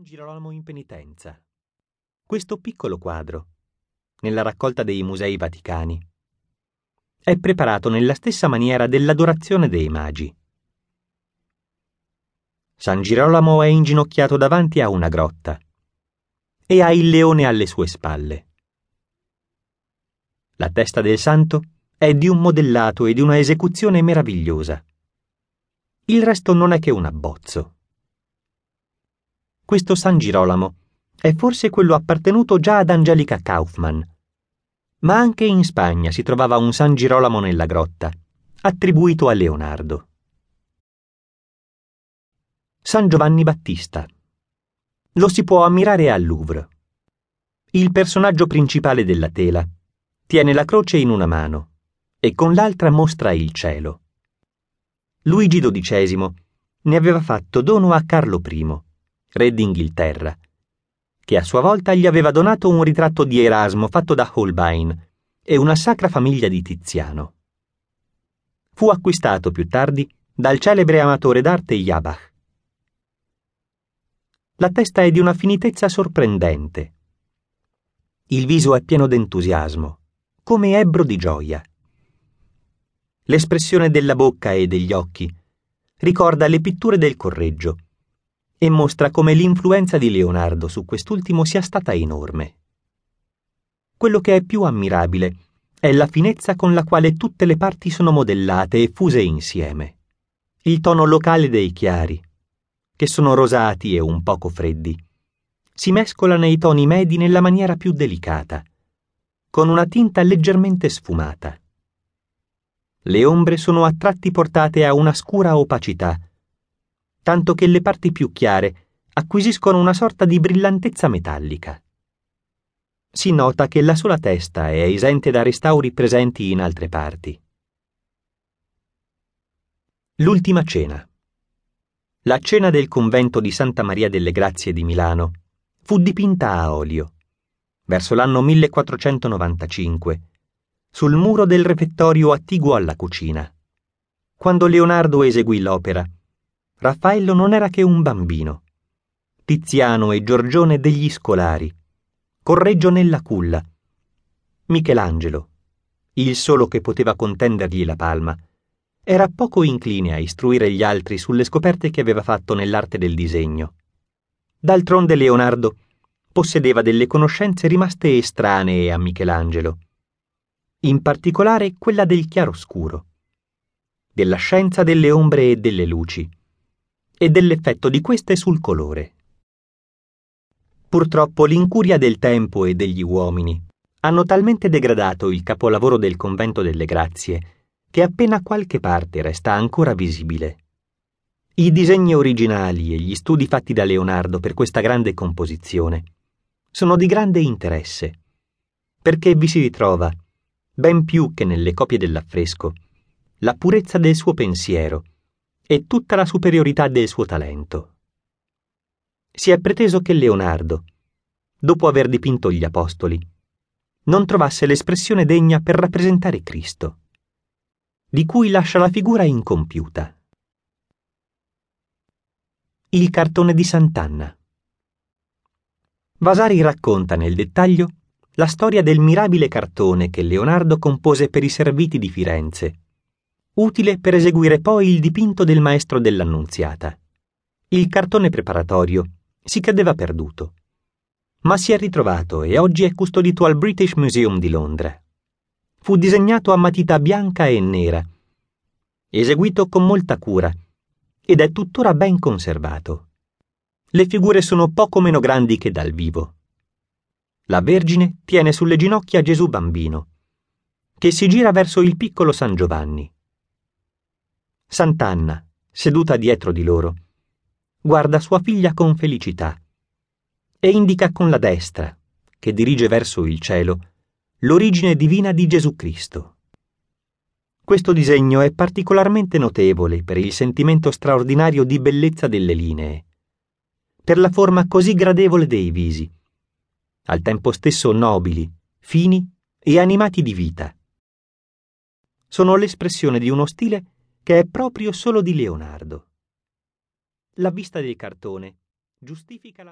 San Girolamo in penitenza. Questo piccolo quadro, nella raccolta dei musei vaticani, è preparato nella stessa maniera dell'adorazione dei magi. San Girolamo è inginocchiato davanti a una grotta e ha il leone alle sue spalle. La testa del santo è di un modellato e di una esecuzione meravigliosa. Il resto non è che un abbozzo. Questo San Girolamo è forse quello appartenuto già ad Angelica Kaufmann. Ma anche in Spagna si trovava un San Girolamo nella grotta, attribuito a Leonardo. San Giovanni Battista. Lo si può ammirare al Louvre. Il personaggio principale della tela tiene la croce in una mano e con l'altra mostra il cielo. Luigi XII ne aveva fatto dono a Carlo I re d'Inghilterra, che a sua volta gli aveva donato un ritratto di Erasmo fatto da Holbein e una sacra famiglia di Tiziano. Fu acquistato più tardi dal celebre amatore d'arte Jabach. La testa è di una finitezza sorprendente. Il viso è pieno d'entusiasmo, come ebbro di gioia. L'espressione della bocca e degli occhi ricorda le pitture del Correggio e mostra come l'influenza di Leonardo su quest'ultimo sia stata enorme. Quello che è più ammirabile è la finezza con la quale tutte le parti sono modellate e fuse insieme. Il tono locale dei chiari, che sono rosati e un poco freddi, si mescola nei toni medi nella maniera più delicata, con una tinta leggermente sfumata. Le ombre sono a tratti portate a una scura opacità, tanto che le parti più chiare acquisiscono una sorta di brillantezza metallica. Si nota che la sola testa è esente da restauri presenti in altre parti. L'ultima cena. La cena del convento di Santa Maria delle Grazie di Milano fu dipinta a olio, verso l'anno 1495, sul muro del refettorio attiguo alla cucina. Quando Leonardo eseguì l'opera, Raffaello non era che un bambino. Tiziano e Giorgione degli scolari. Correggio nella culla. Michelangelo, il solo che poteva contendergli la palma, era poco incline a istruire gli altri sulle scoperte che aveva fatto nell'arte del disegno. D'altronde Leonardo possedeva delle conoscenze rimaste estranee a Michelangelo, in particolare quella del chiaroscuro, della scienza delle ombre e delle luci e dell'effetto di queste sul colore. Purtroppo l'incuria del tempo e degli uomini hanno talmente degradato il capolavoro del convento delle grazie che appena qualche parte resta ancora visibile. I disegni originali e gli studi fatti da Leonardo per questa grande composizione sono di grande interesse, perché vi si ritrova, ben più che nelle copie dell'affresco, la purezza del suo pensiero e tutta la superiorità del suo talento. Si è preteso che Leonardo, dopo aver dipinto gli Apostoli, non trovasse l'espressione degna per rappresentare Cristo, di cui lascia la figura incompiuta. Il cartone di Sant'Anna. Vasari racconta nel dettaglio la storia del mirabile cartone che Leonardo compose per i serviti di Firenze utile per eseguire poi il dipinto del maestro dell'Annunziata. Il cartone preparatorio si credeva perduto, ma si è ritrovato e oggi è custodito al British Museum di Londra. Fu disegnato a matita bianca e nera, eseguito con molta cura ed è tuttora ben conservato. Le figure sono poco meno grandi che dal vivo. La Vergine tiene sulle ginocchia Gesù bambino, che si gira verso il piccolo San Giovanni. Sant'Anna, seduta dietro di loro, guarda sua figlia con felicità e indica con la destra, che dirige verso il cielo, l'origine divina di Gesù Cristo. Questo disegno è particolarmente notevole per il sentimento straordinario di bellezza delle linee, per la forma così gradevole dei visi, al tempo stesso nobili, fini e animati di vita. Sono l'espressione di uno stile che è proprio solo di Leonardo. La vista del cartone giustifica la